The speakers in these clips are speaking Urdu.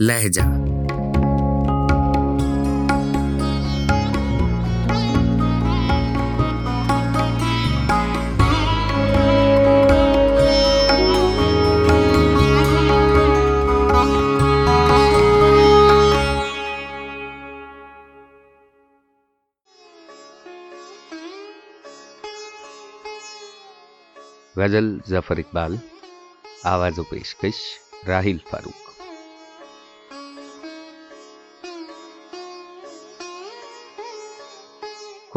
لہجہ۔ غزل ظفر اقبال آواز و پیشکش راہیل فاروق۔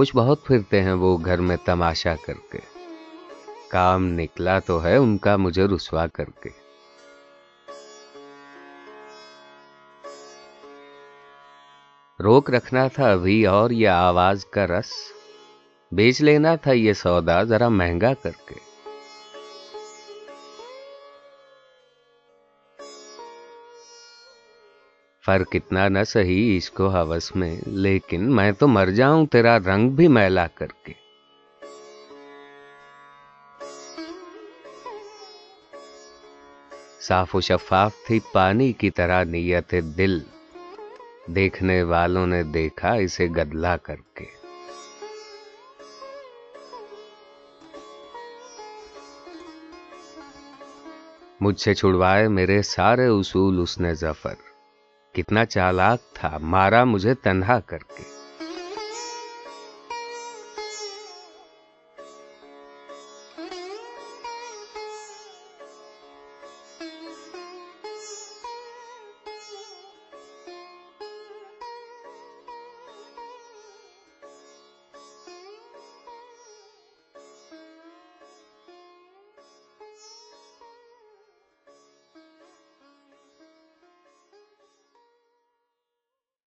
خوش بہت پھرتے ہیں وہ گھر میں تماشا کر کے۔ کام نکلا تو ہے ان کا مجھے رسوا کر کے۔ روک رکھنا تھا ابھی اور یہ آواز کا رس۔ بیچ لینا تھا یہ سودا ذرا مہنگا کر کے۔ فرق اتنا نہ سہی اس کو حوث میں، لیکن میں تو مر جاؤں، تیرا رنگ بھی میلا کر کے۔ صاف و شفاف تھی پانی کی طرح نیت دل۔ دیکھنے والوں نے دیکھا اسے گدلا کر کے۔ مجھ سے چھڑوائے میرے سارے اصول، اس نے ظفر۔ کتنا چالاک تھا مارا مجھے تنہا کر کے۔